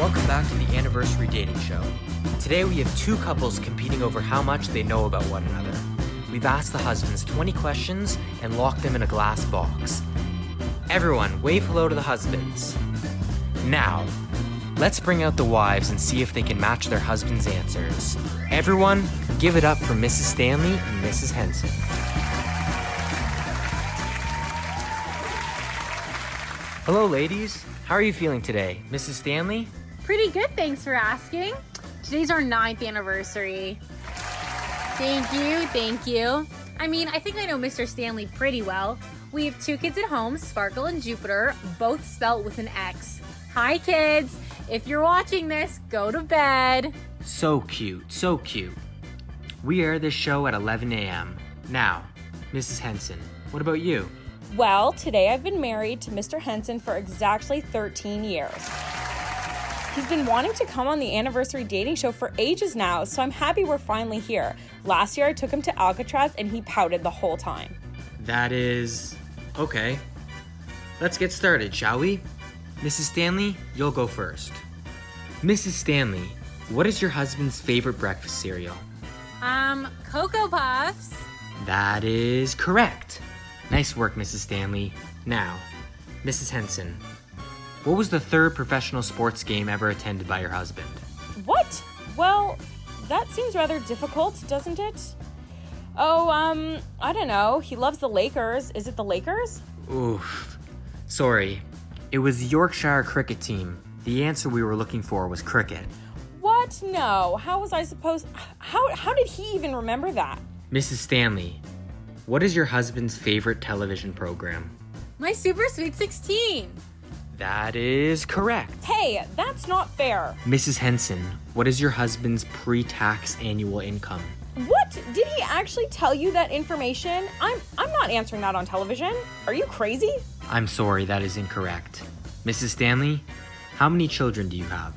Welcome back to the Anniversary Dating Show. Today we have two couples competing over how much they know about one another. We've asked the husbands 20 questions and locked them in a glass box. Everyone, wave hello to the husbands. Now, let's bring out the wives and see if they can match their husbands' answers. Everyone, give it up for Mrs. Stanley and Mrs. Henson. Hello, ladies. How are you feeling today? Mrs. Stanley? Pretty good, thanks for asking. Today's our ninth anniversary. Thank you, thank you. I mean, I think I know Mr. Stanley pretty well. We have two kids at home, Sparkle and Jupiter, both spelt with an X. Hi, kids. If you're watching this, go to bed. So cute, so cute. We air this show at 11 a.m. Now, Mrs. Henson, what about you? Well, today I've been married to Mr. Henson for exactly 13 years. He's been wanting to come on the anniversary dating show for ages now, so I'm happy we're finally here. Last year I took him to Alcatraz and he pouted the whole time. That is. Okay. Let's get started, shall we? Mrs. Stanley, you'll go first. Mrs. Stanley, what is your husband's favorite breakfast cereal? Um, Cocoa Puffs. That is correct. Nice work, Mrs. Stanley. Now, Mrs. Henson, what was the third professional sports game ever attended by your husband? What? Well, that seems rather difficult, doesn't it? Oh, um, I don't know. He loves the Lakers. Is it the Lakers? Oof. Sorry. It was the Yorkshire cricket team. The answer we were looking for was cricket. What? No. How was I supposed How how did he even remember that? Mrs. Stanley, what is your husband's favorite television program? My Super Sweet 16. That is correct. Hey, that's not fair. Mrs. Henson, what is your husband's pre tax annual income? What? Did he actually tell you that information? I'm I'm not answering that on television. Are you crazy? I'm sorry, that is incorrect. Mrs. Stanley, how many children do you have?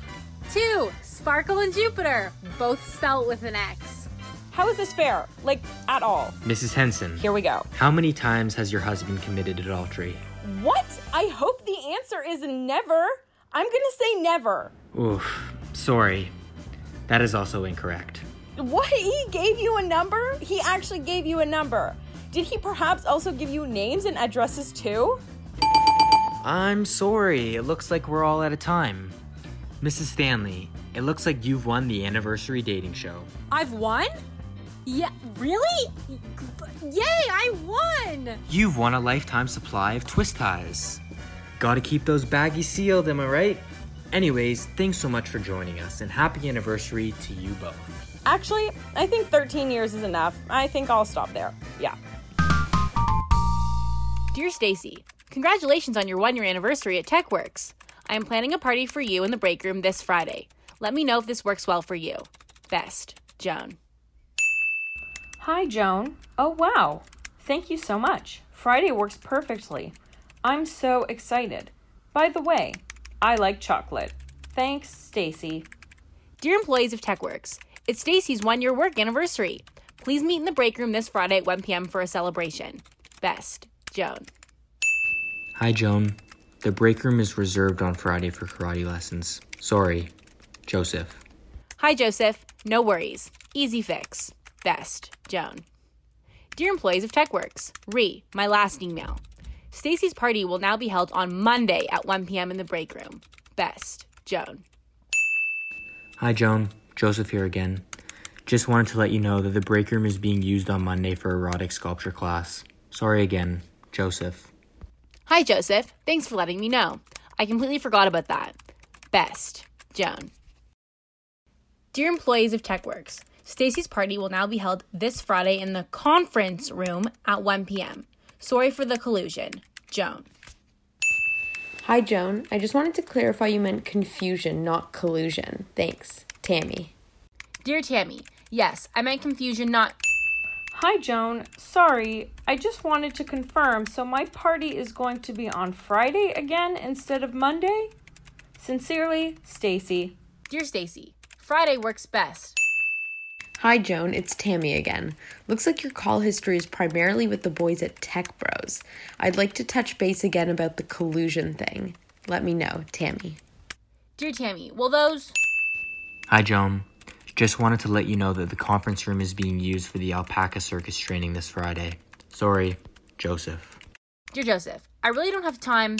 Two, Sparkle and Jupiter, both spelt with an X. How is this fair? Like at all? Mrs. Henson, Here we go. how many times has your husband committed adultery? What? I hope the answer is never. I'm gonna say never. Oof, sorry. That is also incorrect. What? He gave you a number? He actually gave you a number. Did he perhaps also give you names and addresses too? I'm sorry, it looks like we're all out of time. Mrs. Stanley, it looks like you've won the anniversary dating show. I've won? Yeah, really? Yay, I won! You've won a lifetime supply of twist ties. Gotta keep those baggies sealed, am I right? Anyways, thanks so much for joining us and happy anniversary to you both. Actually, I think 13 years is enough. I think I'll stop there. Yeah. Dear Stacy, congratulations on your one year anniversary at TechWorks. I am planning a party for you in the break room this Friday. Let me know if this works well for you. Best, Joan. Hi, Joan. Oh, wow. Thank you so much. Friday works perfectly. I'm so excited. By the way, I like chocolate. Thanks, Stacy. Dear employees of TechWorks, it's Stacy's one year work anniversary. Please meet in the break room this Friday at 1 p.m. for a celebration. Best, Joan. Hi, Joan. The break room is reserved on Friday for karate lessons. Sorry, Joseph. Hi, Joseph. No worries. Easy fix. Best, Joan. Dear employees of TechWorks, re my last email. Stacy's party will now be held on Monday at 1 p.m. in the break room. Best, Joan. Hi, Joan. Joseph here again. Just wanted to let you know that the break room is being used on Monday for erotic sculpture class. Sorry again, Joseph. Hi, Joseph. Thanks for letting me know. I completely forgot about that. Best, Joan. Dear employees of TechWorks, Stacy's party will now be held this Friday in the conference room at 1 p.m. Sorry for the collusion. Joan. Hi, Joan. I just wanted to clarify you meant confusion, not collusion. Thanks. Tammy. Dear Tammy, yes, I meant confusion, not. Hi, Joan. Sorry, I just wanted to confirm. So, my party is going to be on Friday again instead of Monday? Sincerely, Stacy. Dear Stacy, Friday works best. Hi, Joan. It's Tammy again. Looks like your call history is primarily with the boys at Tech Bros. I'd like to touch base again about the collusion thing. Let me know, Tammy. Dear Tammy, will those. Hi, Joan. Just wanted to let you know that the conference room is being used for the alpaca circus training this Friday. Sorry, Joseph. Dear Joseph, I really don't have time.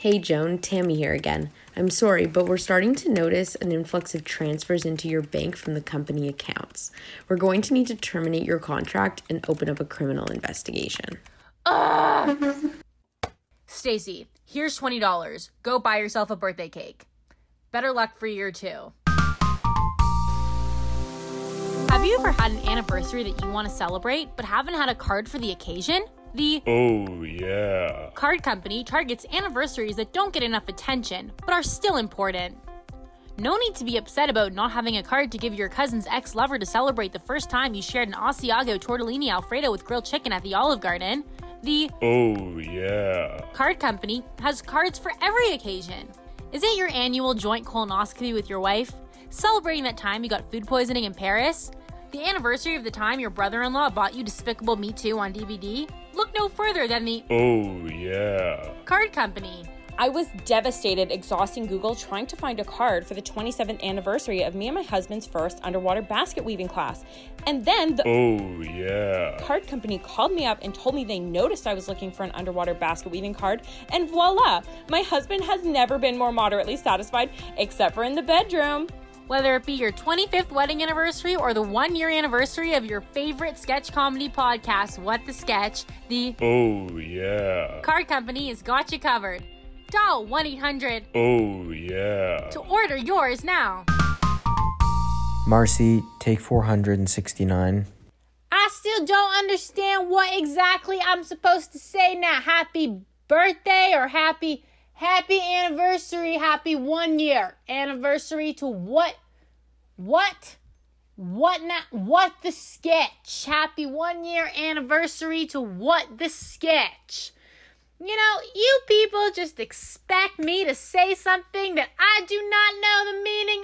Hey Joan, Tammy here again. I'm sorry, but we're starting to notice an influx of transfers into your bank from the company accounts. We're going to need to terminate your contract and open up a criminal investigation. Stacy, here's $20. Go buy yourself a birthday cake. Better luck for year two. Have you ever had an anniversary that you want to celebrate but haven't had a card for the occasion? The Oh, yeah. card company targets anniversaries that don't get enough attention but are still important. No need to be upset about not having a card to give your cousin's ex lover to celebrate the first time you shared an Asiago tortellini Alfredo with grilled chicken at the Olive Garden. The Oh, yeah. card company has cards for every occasion. Is it your annual joint colonoscopy with your wife? Celebrating that time you got food poisoning in Paris? The anniversary of the time your brother in law bought you Despicable Me 2 on DVD? Look no further than the Oh, yeah. card company. I was devastated exhausting Google trying to find a card for the 27th anniversary of me and my husband's first underwater basket weaving class. And then the Oh, yeah. card company called me up and told me they noticed I was looking for an underwater basket weaving card, and voila! My husband has never been more moderately satisfied, except for in the bedroom. Whether it be your 25th wedding anniversary or the one year anniversary of your favorite sketch comedy podcast, What the Sketch, the Oh, yeah. card company has got you covered. Dial 1 800 Oh, yeah. to order yours now. Marcy, take 469. I still don't understand what exactly I'm supposed to say now. Happy birthday or happy happy anniversary, happy one year anniversary to what what what now what the sketch. Happy one year anniversary to what the sketch. You know, you people just expect me to say something that I do not know the meaning